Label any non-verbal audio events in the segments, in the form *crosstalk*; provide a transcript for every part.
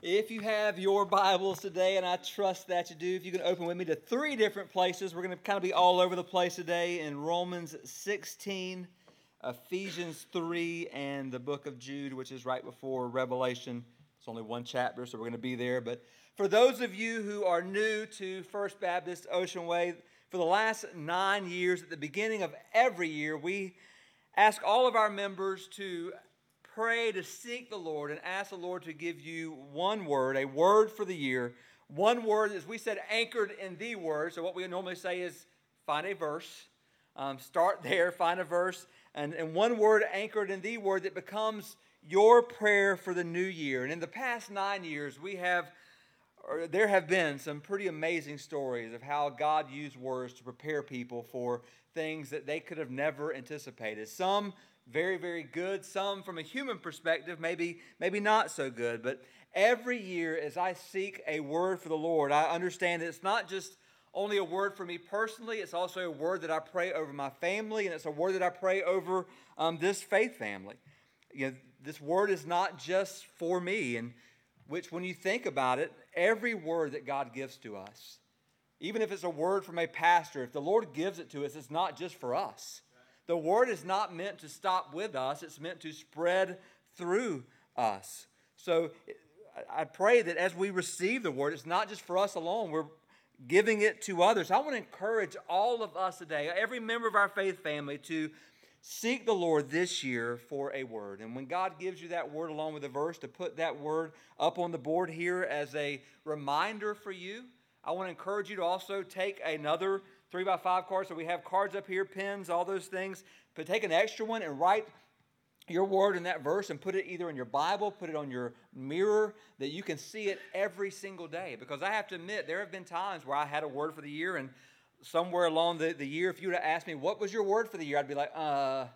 If you have your Bibles today, and I trust that you do, if you can open with me to three different places, we're going to kind of be all over the place today in Romans 16, Ephesians 3, and the book of Jude, which is right before Revelation. It's only one chapter, so we're going to be there. But for those of you who are new to First Baptist Ocean Way, for the last nine years, at the beginning of every year, we ask all of our members to pray to seek the Lord and ask the Lord to give you one word, a word for the year. One word, as we said, anchored in the word. So, what we normally say is find a verse. Um, start *laughs* there, find a verse, and, and one word anchored in the word that becomes your prayer for the new year. And in the past nine years, we have, there have been some pretty amazing stories of how God used words to prepare people for things that they could have never anticipated. Some very, very good. Some, from a human perspective, maybe, maybe not so good. But every year, as I seek a word for the Lord, I understand that it's not just only a word for me personally, it's also a word that I pray over my family, and it's a word that I pray over um, this faith family. You know, this word is not just for me, and which, when you think about it, every word that God gives to us, even if it's a word from a pastor, if the Lord gives it to us, it's not just for us. The word is not meant to stop with us, it's meant to spread through us. So I pray that as we receive the word, it's not just for us alone, we're giving it to others. I want to encourage all of us today, every member of our faith family, to seek the Lord this year for a word. And when God gives you that word along with a verse, to put that word up on the board here as a reminder for you. I want to encourage you to also take another three by five cards. So we have cards up here, pens, all those things. But take an extra one and write your word in that verse and put it either in your Bible, put it on your mirror, that you can see it every single day. Because I have to admit, there have been times where I had a word for the year, and somewhere along the, the year, if you would have asked me, what was your word for the year? I'd be like, uh,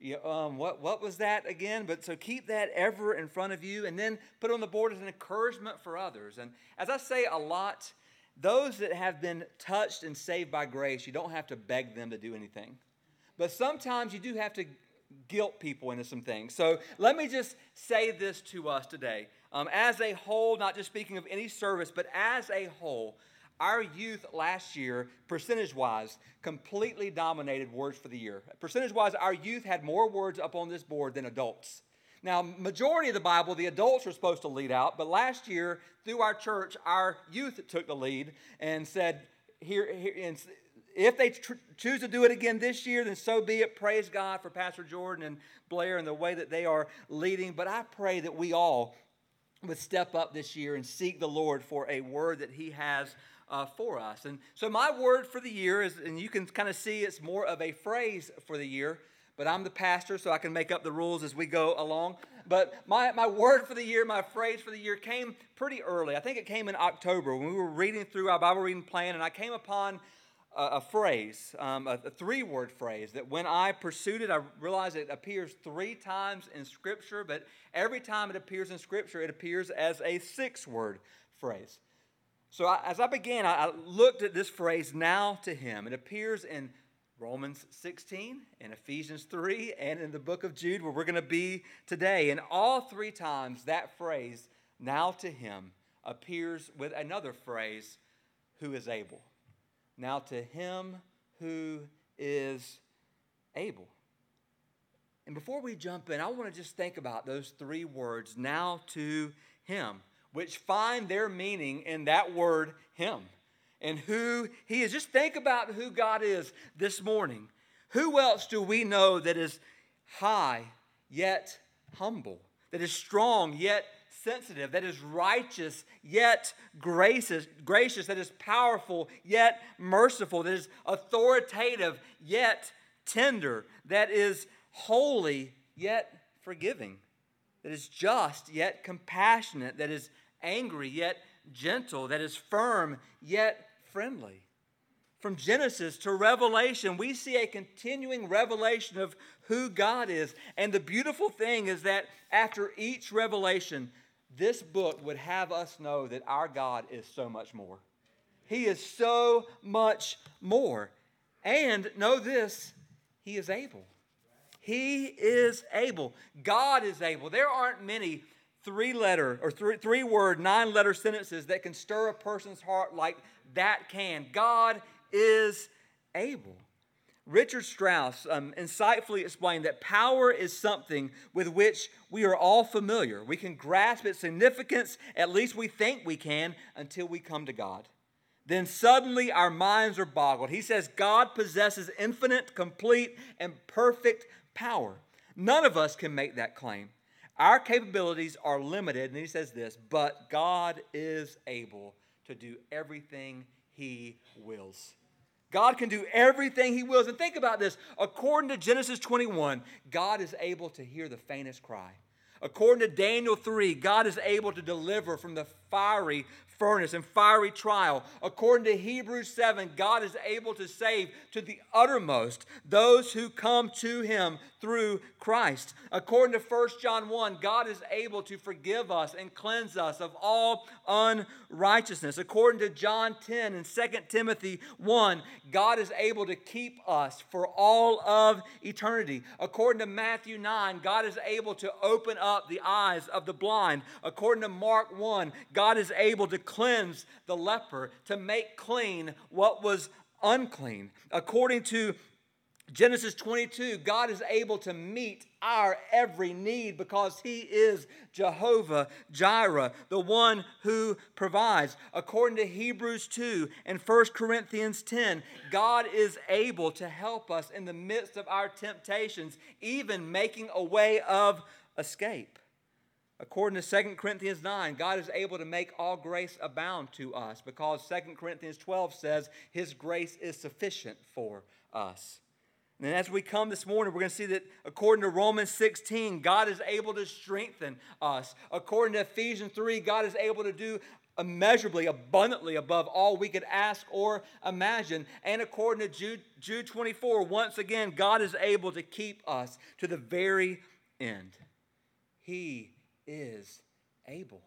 yeah, um, what, what was that again? But so keep that ever in front of you and then put it on the board as an encouragement for others. And as I say a lot, those that have been touched and saved by grace, you don't have to beg them to do anything. But sometimes you do have to guilt people into some things. So let me just say this to us today. Um, as a whole, not just speaking of any service, but as a whole, our youth last year, percentage wise, completely dominated words for the year. Percentage wise, our youth had more words up on this board than adults. Now, majority of the Bible, the adults are supposed to lead out, but last year, through our church, our youth took the lead and said, here, here and if they tr- choose to do it again this year, then so be it. Praise God for Pastor Jordan and Blair and the way that they are leading. But I pray that we all would step up this year and seek the Lord for a word that He has uh, for us. And so, my word for the year is, and you can kind of see it's more of a phrase for the year, but I'm the pastor, so I can make up the rules as we go along. But my, my word for the year, my phrase for the year came pretty early. I think it came in October when we were reading through our Bible reading plan, and I came upon a, a phrase, um, a, a three word phrase, that when I pursued it, I realized it appears three times in Scripture, but every time it appears in Scripture, it appears as a six word phrase. So I, as I began, I, I looked at this phrase, now to him. It appears in Romans 16, in Ephesians 3, and in the book of Jude, where we're going to be today. And all three times that phrase, now to him, appears with another phrase, who is able. Now to him who is able. And before we jump in, I want to just think about those three words, now to him, which find their meaning in that word, him and who He is. Just think about who God is this morning. Who else do we know that is high yet humble, that is strong yet sensitive, that is righteous yet gracious, gracious, that is powerful yet merciful, that is authoritative yet tender, that is holy yet forgiving, that is just yet compassionate, that is angry yet gentle, that is firm yet friendly. From Genesis to Revelation, we see a continuing revelation of who God is. And the beautiful thing is that after each revelation, this book would have us know that our God is so much more. He is so much more. And know this, He is able. He is able. God is able. There aren't many three letter or three, three word, nine letter sentences that can stir a person's heart like that can. God is able. Richard Strauss um, insightfully explained that power is something with which we are all familiar. We can grasp its significance, at least we think we can, until we come to God. Then suddenly our minds are boggled. He says God possesses infinite, complete, and perfect power. None of us can make that claim. Our capabilities are limited, and he says this, but God is able to do everything he wills. God can do everything He wills. And think about this according to Genesis 21, God is able to hear the faintest cry. According to Daniel 3, God is able to deliver from the fiery furnace and fiery trial. According to Hebrews 7, God is able to save to the uttermost those who come to him through Christ. According to 1 John 1, God is able to forgive us and cleanse us of all unrighteousness. According to John 10 and 2 Timothy 1, God is able to keep us for all of eternity. According to Matthew 9, God is able to open up the eyes of the blind. According to Mark 1, God is able to cleanse the leper, to make clean what was unclean. According to Genesis 22, God is able to meet our every need because He is Jehovah Jireh, the one who provides. According to Hebrews 2 and 1 Corinthians 10, God is able to help us in the midst of our temptations, even making a way of escape. According to 2 Corinthians 9, God is able to make all grace abound to us because 2 Corinthians 12 says his grace is sufficient for us. And as we come this morning, we're going to see that according to Romans 16, God is able to strengthen us. According to Ephesians 3, God is able to do immeasurably, abundantly above all we could ask or imagine. And according to Jude, Jude 24, once again, God is able to keep us to the very end. He is able.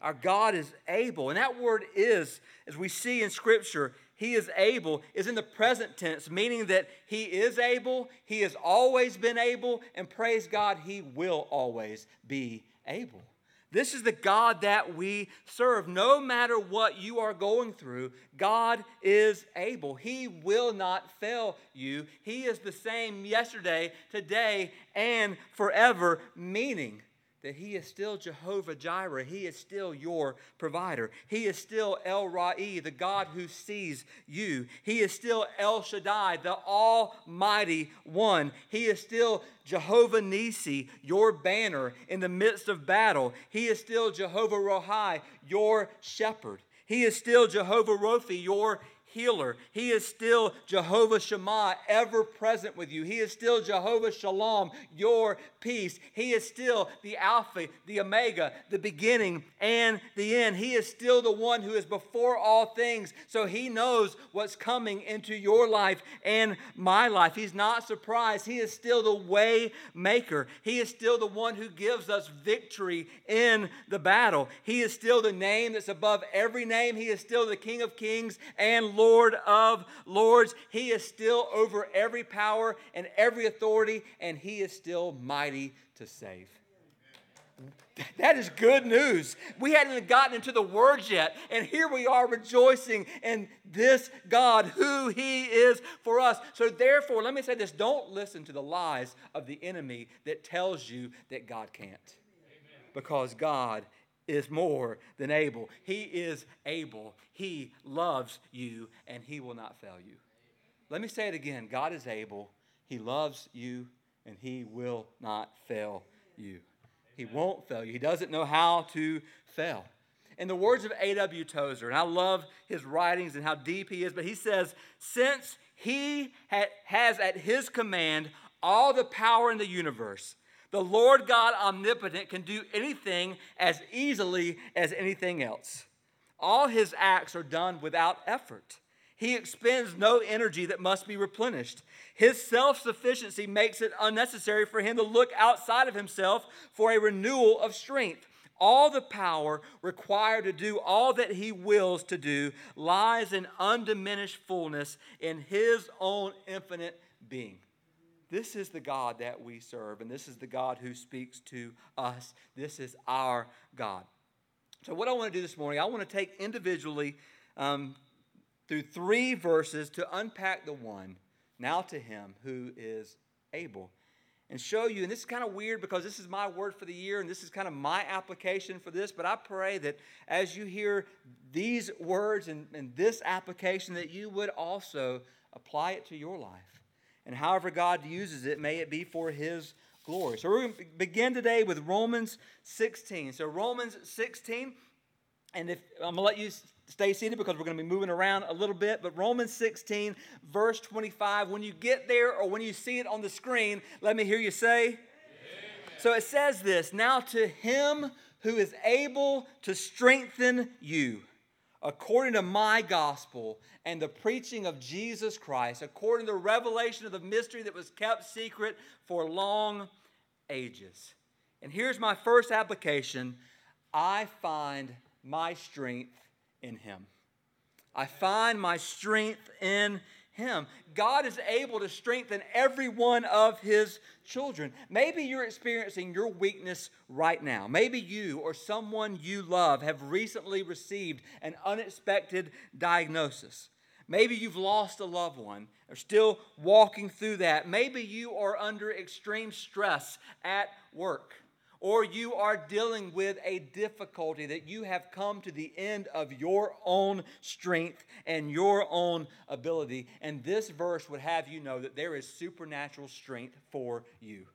Our God is able. And that word is, as we see in Scripture, He is able, is in the present tense, meaning that He is able, He has always been able, and praise God, He will always be able. This is the God that we serve. No matter what you are going through, God is able. He will not fail you. He is the same yesterday, today, and forever, meaning that He is still Jehovah Jireh. He is still your provider. He is still El Roi, the God who sees you. He is still El Shaddai, the Almighty One. He is still Jehovah Nisi, your banner in the midst of battle. He is still Jehovah Rohi, your shepherd. He is still Jehovah Rophi, your healer. He is still Jehovah Shammah, ever present with you. He is still Jehovah Shalom, your peace. He is still the Alpha, the Omega, the beginning and the end. He is still the one who is before all things. So he knows what's coming into your life and my life. He's not surprised. He is still the way maker. He is still the one who gives us victory in the battle. He is still the name that's above every name. He is still the King of kings and Lord Lord of lords. He is still over every power and every authority, and he is still mighty to save. That is good news. We hadn't gotten into the words yet, and here we are rejoicing in this God, who He is for us. So, therefore, let me say this don't listen to the lies of the enemy that tells you that God can't. Because God is more than able. He is able. He loves you and he will not fail you. Let me say it again God is able. He loves you and he will not fail you. He won't fail you. He doesn't know how to fail. In the words of A.W. Tozer, and I love his writings and how deep he is, but he says, Since he has at his command all the power in the universe, the Lord God omnipotent can do anything as easily as anything else. All his acts are done without effort. He expends no energy that must be replenished. His self sufficiency makes it unnecessary for him to look outside of himself for a renewal of strength. All the power required to do all that he wills to do lies in undiminished fullness in his own infinite being. This is the God that we serve, and this is the God who speaks to us. This is our God. So, what I want to do this morning, I want to take individually um, through three verses to unpack the one, now to him who is able and show you. And this is kind of weird because this is my word for the year and this is kind of my application for this. But I pray that as you hear these words and, and this application, that you would also apply it to your life. And however God uses it, may it be for His glory. So we're going to begin today with Romans 16. So, Romans 16. And if I'm going to let you stay seated because we're going to be moving around a little bit. But Romans 16, verse 25, when you get there or when you see it on the screen, let me hear you say. Amen. So it says this Now to him who is able to strengthen you according to my gospel and the preaching of Jesus Christ, according to the revelation of the mystery that was kept secret for long ages. And here's my first application I find my strength in Him. I find my strength in Him. God is able to strengthen every one of His children. Maybe you're experiencing your weakness right now. Maybe you or someone you love have recently received an unexpected diagnosis. Maybe you've lost a loved one or still walking through that. Maybe you are under extreme stress at work or you are dealing with a difficulty that you have come to the end of your own strength and your own ability. And this verse would have you know that there is supernatural strength for you.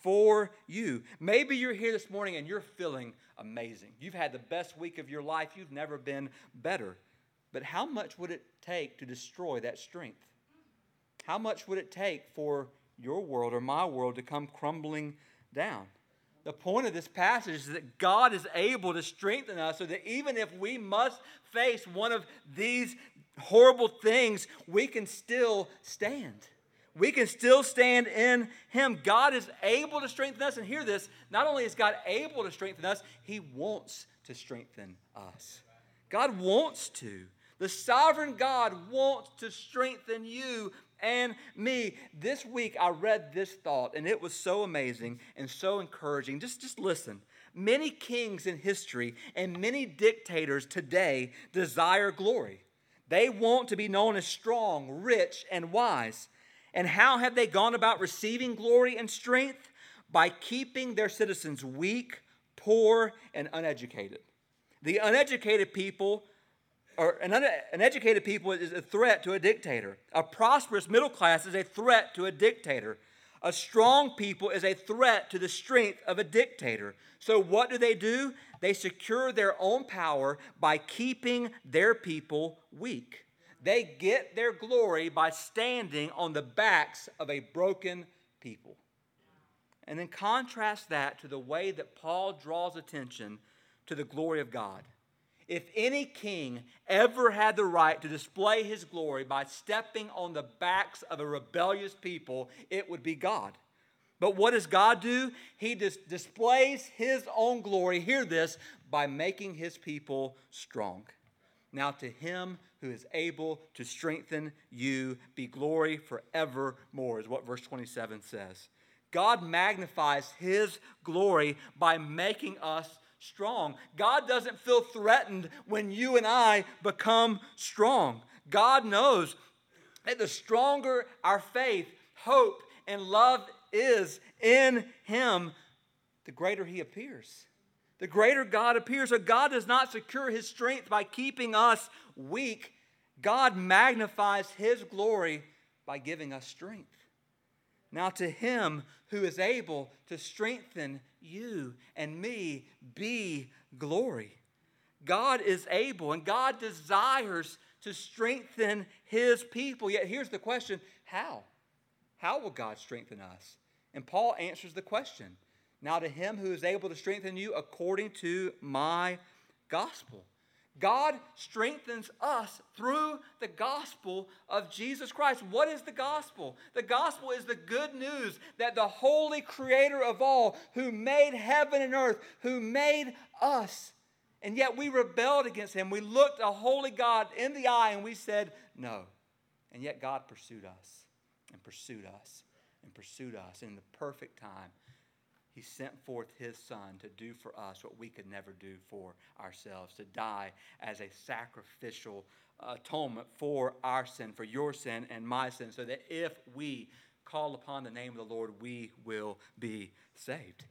For you. Maybe you're here this morning and you're feeling amazing. You've had the best week of your life, you've never been better. But how much would it take to destroy that strength? How much would it take for your world or my world to come crumbling down? The point of this passage is that God is able to strengthen us so that even if we must face one of these horrible things, we can still stand. We can still stand in Him. God is able to strengthen us. And hear this not only is God able to strengthen us, He wants to strengthen us. God wants to. The sovereign God wants to strengthen you and me. This week I read this thought and it was so amazing and so encouraging. Just, just listen. Many kings in history and many dictators today desire glory. They want to be known as strong, rich, and wise. And how have they gone about receiving glory and strength? By keeping their citizens weak, poor, and uneducated. The uneducated people or an, an educated people is a threat to a dictator. A prosperous middle class is a threat to a dictator. A strong people is a threat to the strength of a dictator. So, what do they do? They secure their own power by keeping their people weak. They get their glory by standing on the backs of a broken people. And then contrast that to the way that Paul draws attention to the glory of God. If any king ever had the right to display his glory by stepping on the backs of a rebellious people, it would be God. But what does God do? He dis- displays his own glory, hear this, by making his people strong. Now, to him who is able to strengthen you be glory forevermore, is what verse 27 says. God magnifies his glory by making us strong. God doesn't feel threatened when you and I become strong. God knows that the stronger our faith, hope, and love is in Him, the greater He appears. The greater God appears. So God does not secure His strength by keeping us weak. God magnifies His glory by giving us strength. Now, to Him who is able to strengthen you and me be glory. God is able and God desires to strengthen his people. Yet here's the question how? How will God strengthen us? And Paul answers the question Now, to him who is able to strengthen you according to my gospel. God strengthens us through the gospel of Jesus Christ. What is the gospel? The gospel is the good news that the holy creator of all, who made heaven and earth, who made us, and yet we rebelled against him. We looked a holy God in the eye and we said, No. And yet God pursued us and pursued us. and pursued us. In the perfect time, he sent forth his son to do for us what we could never do for ourselves, to die as a sacrificial atonement for our sin, for your sin and my sin, so that if we call upon the name of the Lord, we will be saved.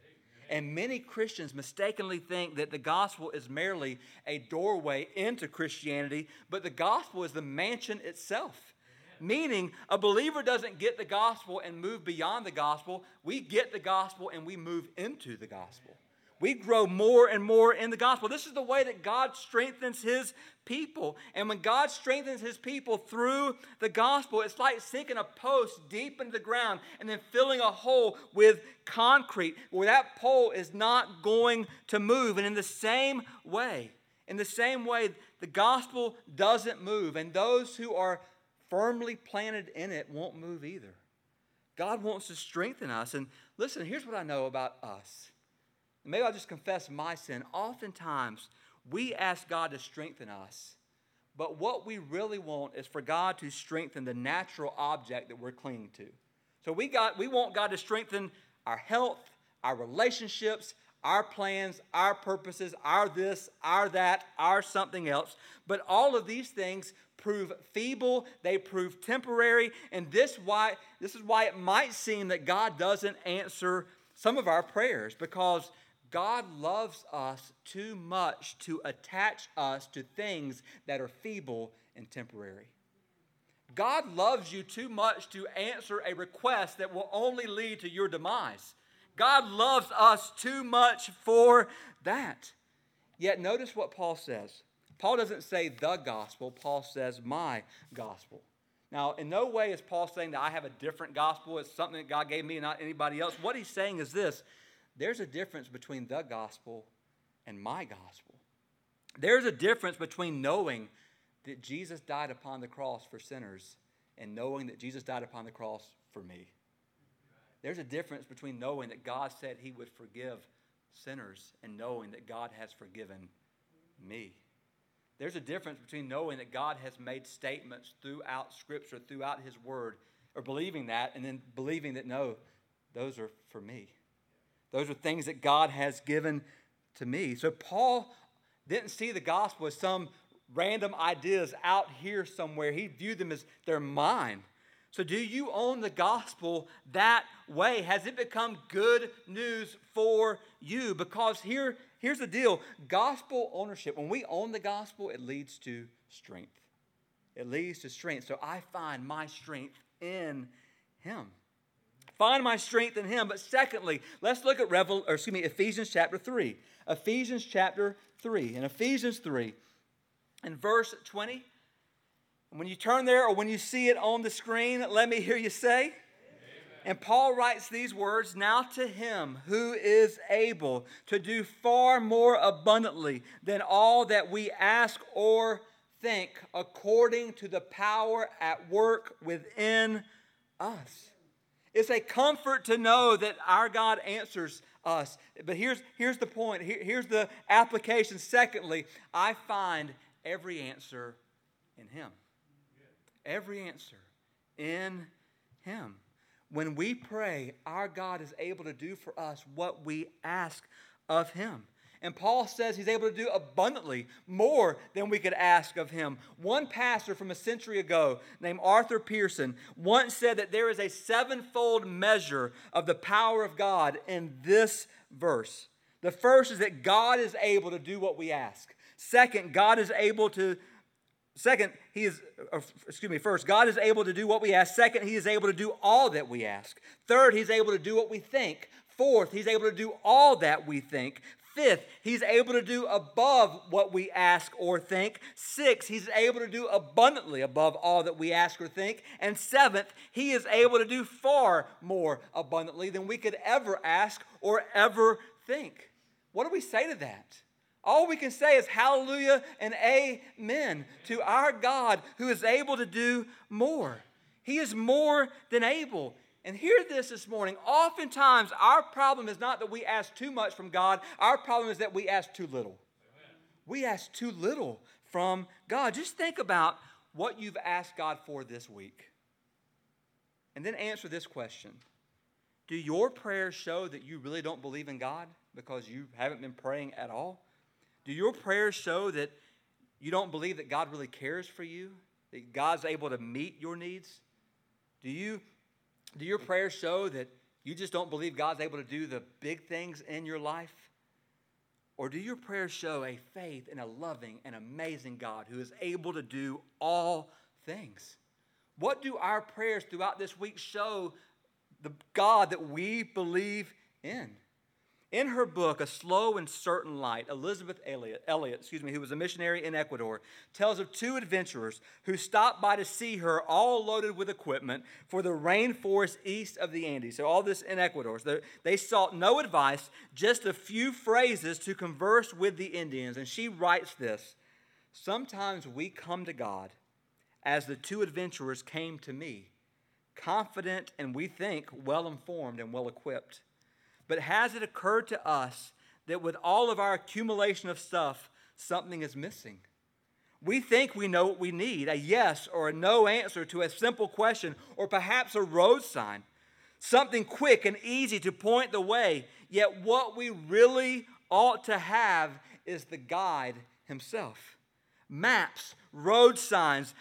And many Christians mistakenly think that the gospel is merely a doorway into Christianity, but the gospel is the mansion itself. Meaning, a believer doesn't get the gospel and move beyond the gospel. We get the gospel and we move into the gospel. We grow more and more in the gospel. This is the way that God strengthens his people. And when God strengthens his people through the gospel, it's like sinking a post deep into the ground and then filling a hole with concrete where that pole is not going to move. And in the same way, in the same way, the gospel doesn't move. And those who are firmly planted in it won't move either. God wants to strengthen us. And listen, here's what I know about us. Maybe I'll just confess my sin. Oftentimes, we ask God to strengthen us, but what we really want is for God to strengthen the natural object that we're clinging to. So we, got, we want God to strengthen our health, our relationships, our plans, our purposes, our this, our that, our something else. But all of these things prove feeble, they prove temporary, and this why this is why it might seem that God doesn't answer some of our prayers because God loves us too much to attach us to things that are feeble and temporary. God loves you too much to answer a request that will only lead to your demise. God loves us too much for that. Yet notice what Paul says. Paul doesn't say the gospel, Paul says my gospel. Now, in no way is Paul saying that I have a different gospel. It's something that God gave me and not anybody else. What he's saying is this there's a difference between the gospel and my gospel. There's a difference between knowing that Jesus died upon the cross for sinners and knowing that Jesus died upon the cross for me. There's a difference between knowing that God said he would forgive sinners and knowing that God has forgiven me. There's a difference between knowing that God has made statements throughout Scripture, throughout His Word, or believing that, and then believing that, no, those are for me. Those are things that God has given to me. So Paul didn't see the gospel as some random ideas out here somewhere. He viewed them as their mind. So, do you own the gospel that way? Has it become good news for you? Because here, here's the deal gospel ownership, when we own the gospel, it leads to strength. It leads to strength. So I find my strength in Him. Find my strength in Him. But secondly, let's look at Revel, or excuse me, Ephesians chapter 3. Ephesians chapter 3. In Ephesians 3, in verse 20, when you turn there or when you see it on the screen, let me hear you say, and Paul writes these words Now to him who is able to do far more abundantly than all that we ask or think, according to the power at work within us. It's a comfort to know that our God answers us. But here's, here's the point Here, here's the application. Secondly, I find every answer in Him. Every answer in Him. When we pray, our God is able to do for us what we ask of Him. And Paul says he's able to do abundantly more than we could ask of him. One pastor from a century ago, named Arthur Pierson, once said that there is a sevenfold measure of the power of God in this verse. The first is that God is able to do what we ask. Second, God is able to Second, he is, uh, excuse me, first, God is able to do what we ask. Second, he is able to do all that we ask. Third, he's able to do what we think. Fourth, he's able to do all that we think. Fifth, he's able to do above what we ask or think. Sixth, he's able to do abundantly above all that we ask or think. And seventh, he is able to do far more abundantly than we could ever ask or ever think. What do we say to that? All we can say is hallelujah and amen to our God who is able to do more. He is more than able. And hear this this morning. Oftentimes, our problem is not that we ask too much from God, our problem is that we ask too little. Amen. We ask too little from God. Just think about what you've asked God for this week. And then answer this question Do your prayers show that you really don't believe in God because you haven't been praying at all? Do your prayers show that you don't believe that God really cares for you, that God's able to meet your needs? Do you do your prayers show that you just don't believe God's able to do the big things in your life? Or do your prayers show a faith in a loving and amazing God who is able to do all things? What do our prayers throughout this week show the God that we believe in? In her book, A Slow and Certain Light, Elisabeth Elliot, Elliot, excuse me, who was a missionary in Ecuador, tells of two adventurers who stopped by to see her all loaded with equipment for the rainforest east of the Andes. So, all this in Ecuador. So they sought no advice, just a few phrases to converse with the Indians. And she writes this Sometimes we come to God as the two adventurers came to me, confident and we think well informed and well equipped. But has it occurred to us that with all of our accumulation of stuff, something is missing? We think we know what we need a yes or a no answer to a simple question, or perhaps a road sign, something quick and easy to point the way. Yet, what we really ought to have is the guide himself. Maps, road signs,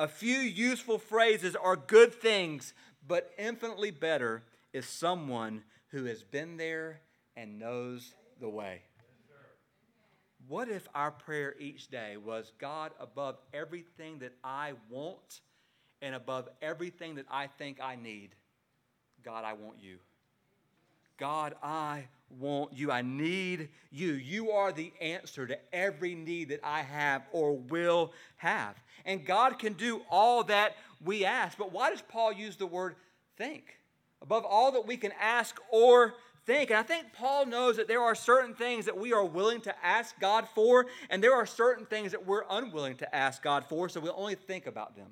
a few useful phrases are good things, but infinitely better is someone who has been there and knows the way. What if our prayer each day was God, above everything that I want and above everything that I think I need, God, I want you. God, I want you. I need you. You are the answer to every need that I have or will have. And God can do all that we ask. But why does Paul use the word think? Above all that we can ask or think. And I think Paul knows that there are certain things that we are willing to ask God for, and there are certain things that we're unwilling to ask God for, so we'll only think about them.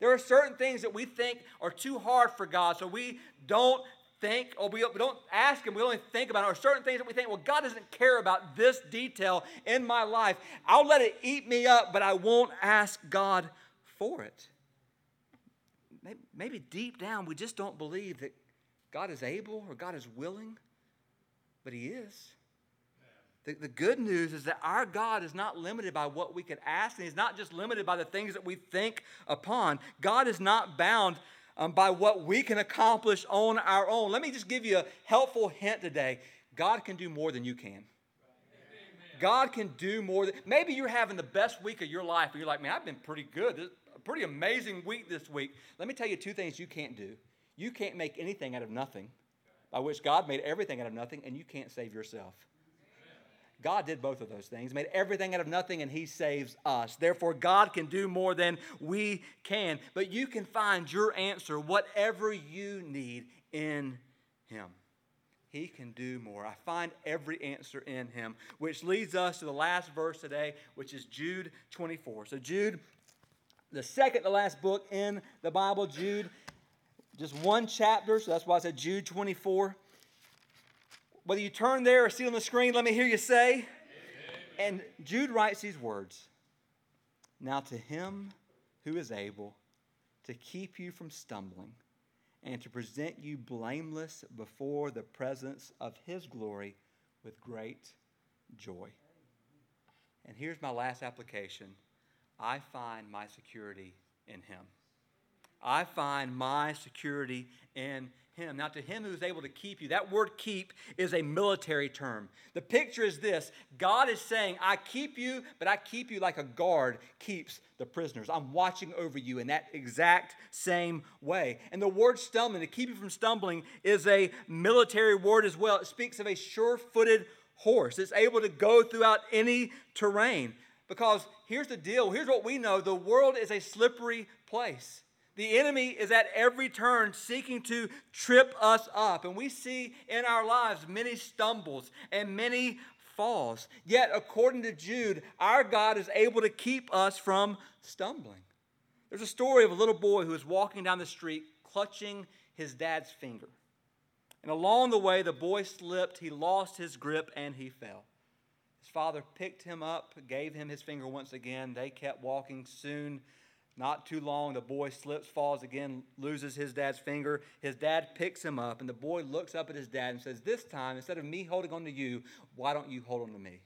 There are certain things that we think are too hard for God, so we don't think, or we don't ask Him, we only think about it. Or certain things that we think, well, God doesn't care about this detail in my life. I'll let it eat me up, but I won't ask God for it maybe deep down we just don't believe that God is able or God is willing, but He is. The, the good news is that our God is not limited by what we could ask, and He's not just limited by the things that we think upon. God is not bound um, by what we can accomplish on our own. Let me just give you a helpful hint today God can do more than you can. God can do more than maybe you're having the best week of your life, and you're like, man, I've been pretty good pretty amazing week this week. Let me tell you two things you can't do. You can't make anything out of nothing, by which God made everything out of nothing, and you can't save yourself. God did both of those things, made everything out of nothing, and He saves us. Therefore, God can do more than we can. But you can find your answer, whatever you need, in Him. He can do more. I find every answer in Him, which leads us to the last verse today, which is Jude 24. So, Jude the second to last book in the Bible, Jude. Just one chapter, so that's why I said Jude 24. Whether you turn there or see on the screen, let me hear you say. And Jude writes these words Now to him who is able to keep you from stumbling and to present you blameless before the presence of his glory with great joy. And here's my last application I find my security in Him. I find my security in Him. Now, to Him who is able to keep you, that word keep is a military term. The picture is this God is saying, I keep you, but I keep you like a guard keeps the prisoners. I'm watching over you in that exact same way. And the word stumbling, to keep you from stumbling, is a military word as well. It speaks of a sure footed horse, it's able to go throughout any terrain. Because here's the deal here's what we know the world is a slippery place. The enemy is at every turn seeking to trip us up. And we see in our lives many stumbles and many falls. Yet, according to Jude, our God is able to keep us from stumbling. There's a story of a little boy who was walking down the street clutching his dad's finger. And along the way, the boy slipped, he lost his grip, and he fell father picked him up, gave him his finger once again. They kept walking. Soon Not too long, the boy slips, falls again, loses his dad's finger. His dad picks him up, and the boy looks up at his dad and says, This time, instead of me holding on to you, why don't you hold on to me? Amen.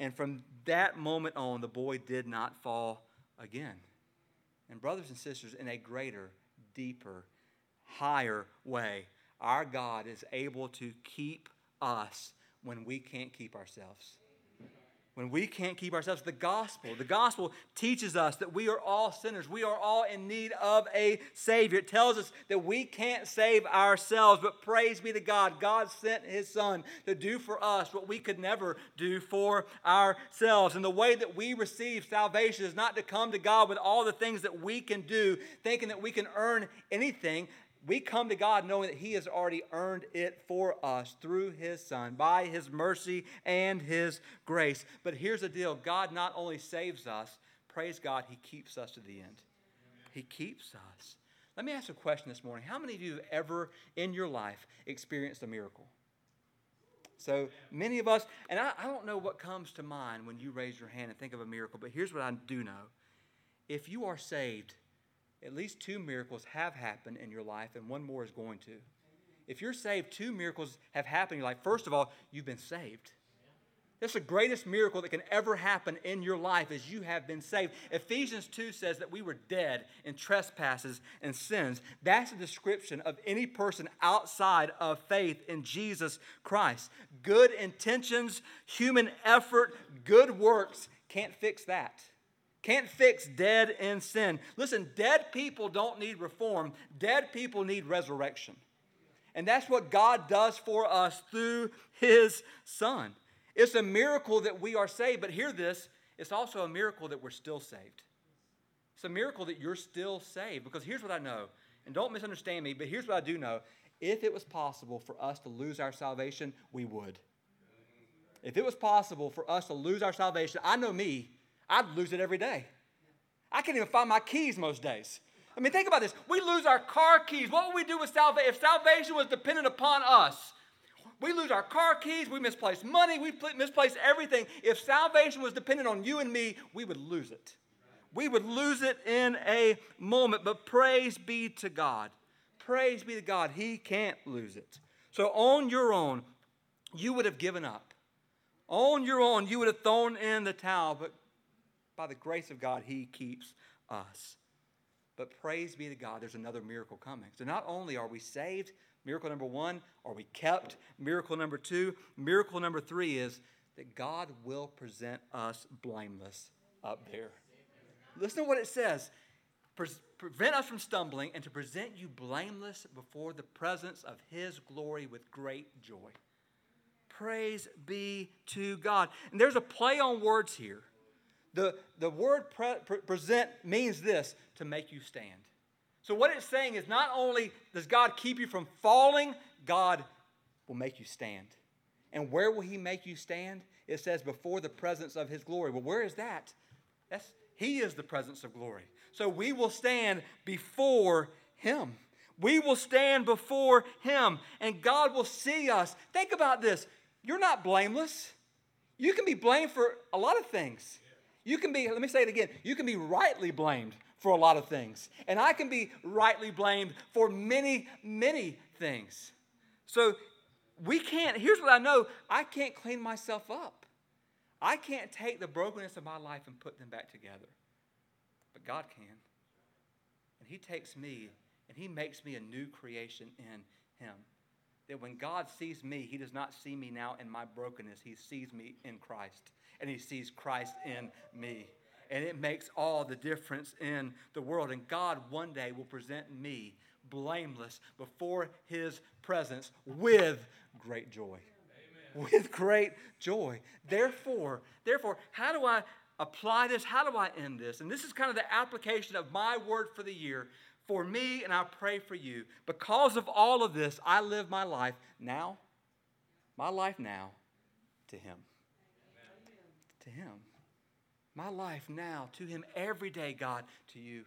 And from that moment on, the boy did not fall again. And, brothers and sisters, in a greater, deeper, higher way, our God is able to keep us when we can't keep ourselves when we can't keep ourselves. The gospel, the gospel teaches us that we are all sinners. We are all in need of a Savior. It tells us that we can't save ourselves, but praise be to God. God sent His Son to do for us what we could never do for ourselves. And the way that we receive salvation is not to come to God with all the things that we can do, thinking that we can earn anything we come to God knowing that He has already earned it for us through His Son, by His mercy and His grace. But here's the deal God not only saves us, praise God, He keeps us to the end. He keeps us. Let me ask a question this morning. How many of you have ever in your life experienced a miracle? So many of us, and I, I don't know what comes to mind when you raise your hand and think of a miracle, but here's what I do know. If you are saved, at least two miracles have happened in your life, and one more is going to. If you're saved, two miracles have happened in your life. First of all, you've been saved. That's the greatest miracle that can ever happen in your life is you have been saved. Ephesians 2 says that we were dead in trespasses and sins. That's a description of any person outside of faith in Jesus Christ. Good intentions, human effort, good works can't fix that. Can't fix dead in sin. Listen, dead people don't need reform, dead people need resurrection. And that's what God does for us through His Son. It's a miracle that we are saved, but hear this it's also a miracle that we're still saved. It's a miracle that you're still saved because here's what I know, and don't misunderstand me, but here's what I do know. If it was possible for us to lose our salvation, we would. If it was possible for us to lose our salvation, I know me, I'd lose it every day. I can't even find my keys most days. I mean, think about this. We lose our car keys. What would we do with salvation if salvation was dependent upon us? We lose our car keys, we misplace money, we misplace everything. If salvation was dependent on you and me, we would lose it. We would lose it in a moment. But praise be to God. Praise be to God. He can't lose it. So on your own, you would have given up. On your own, you would have thrown in the towel. But by the grace of God, He keeps us. But praise be to God, there's another miracle coming. So not only are we saved, miracle number one, are we kept? Miracle number two, miracle number three is that God will present us blameless up there. Listen to what it says prevent us from stumbling and to present you blameless before the presence of His glory with great joy. Praise be to God. And there's a play on words here. The, the word pre- pre- present means this to make you stand. So, what it's saying is not only does God keep you from falling, God will make you stand. And where will He make you stand? It says, before the presence of His glory. Well, where is that? That's, he is the presence of glory. So, we will stand before Him. We will stand before Him, and God will see us. Think about this you're not blameless. You can be blamed for a lot of things. You can be, let me say it again, you can be rightly blamed for a lot of things. And I can be rightly blamed for many, many things. So we can't, here's what I know I can't clean myself up. I can't take the brokenness of my life and put them back together. But God can. And He takes me and He makes me a new creation in Him. That when God sees me, He does not see me now in my brokenness, He sees me in Christ and he sees Christ in me. And it makes all the difference in the world. And God one day will present me blameless before his presence with great joy. Amen. With great joy. Therefore, therefore, how do I apply this? How do I end this? And this is kind of the application of my word for the year for me, and I pray for you. Because of all of this, I live my life now, my life now, to Him to Him. My life now to Him every day, God, to you.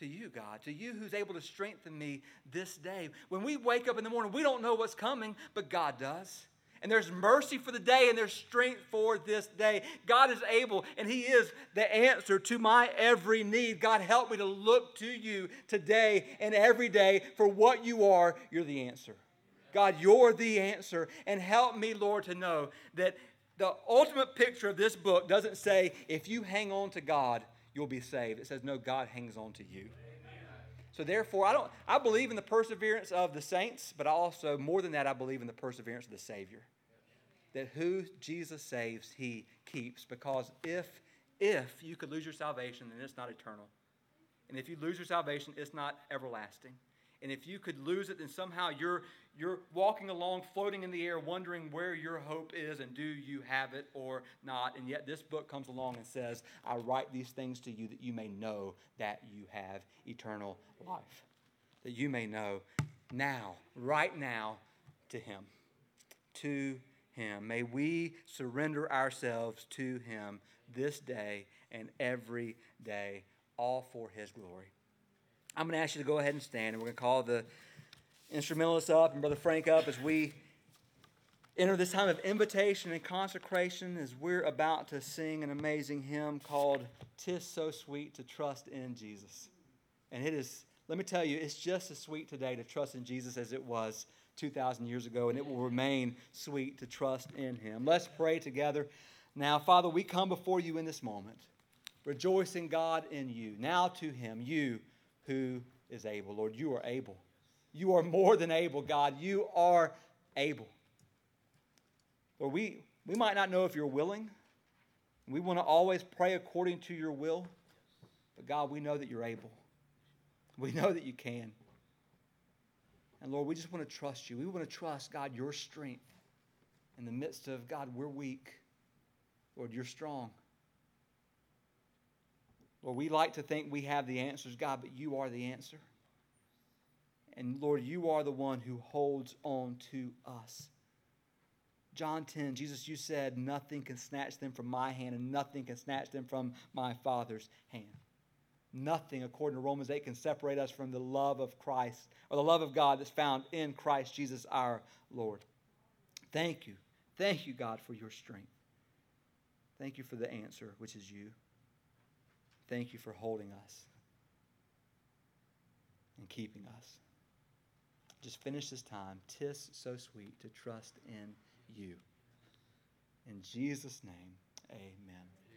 To you, God, to you who's able to strengthen me this day. When we wake up in the morning, we don't know what's coming, but God does. And there's mercy for the day and there's strength for this day. God is able and He is the answer to my every need. God, help me to look to you today and every day for what you are. You're the answer. God, you're the answer. And help me, Lord, to know that the ultimate picture of this book doesn't say, if you hang on to God, you'll be saved. It says, no, God hangs on to you. So therefore, I don't I believe in the perseverance of the saints, but also more than that, I believe in the perseverance of the Savior. That who Jesus saves, he keeps. Because if if you could lose your salvation, then it's not eternal. And if you lose your salvation, it's not everlasting. And if you could lose it, then somehow you're, you're walking along, floating in the air, wondering where your hope is and do you have it or not. And yet this book comes along and says, I write these things to you that you may know that you have eternal life. That you may know now, right now, to Him. To Him. May we surrender ourselves to Him this day and every day, all for His glory. I'm going to ask you to go ahead and stand, and we're going to call the instrumentalists up and Brother Frank up as we enter this time of invitation and consecration as we're about to sing an amazing hymn called Tis So Sweet to Trust in Jesus. And it is, let me tell you, it's just as sweet today to trust in Jesus as it was 2,000 years ago, and it will remain sweet to trust in Him. Let's pray together. Now, Father, we come before you in this moment, rejoicing, God, in you. Now to Him, you who is able. Lord, you are able. You are more than able, God. You are able. Lord, we, we might not know if you're willing. We want to always pray according to your will. But God, we know that you're able. We know that you can. And Lord, we just want to trust you. We want to trust, God, your strength in the midst of, God, we're weak. Lord, you're strong. Lord, we like to think we have the answers, God, but you are the answer. And Lord, you are the one who holds on to us. John 10, Jesus, you said, Nothing can snatch them from my hand, and nothing can snatch them from my Father's hand. Nothing, according to Romans 8, can separate us from the love of Christ or the love of God that's found in Christ Jesus our Lord. Thank you. Thank you, God, for your strength. Thank you for the answer, which is you. Thank you for holding us and keeping us. Just finish this time. Tis so sweet to trust in you. In Jesus' name, amen.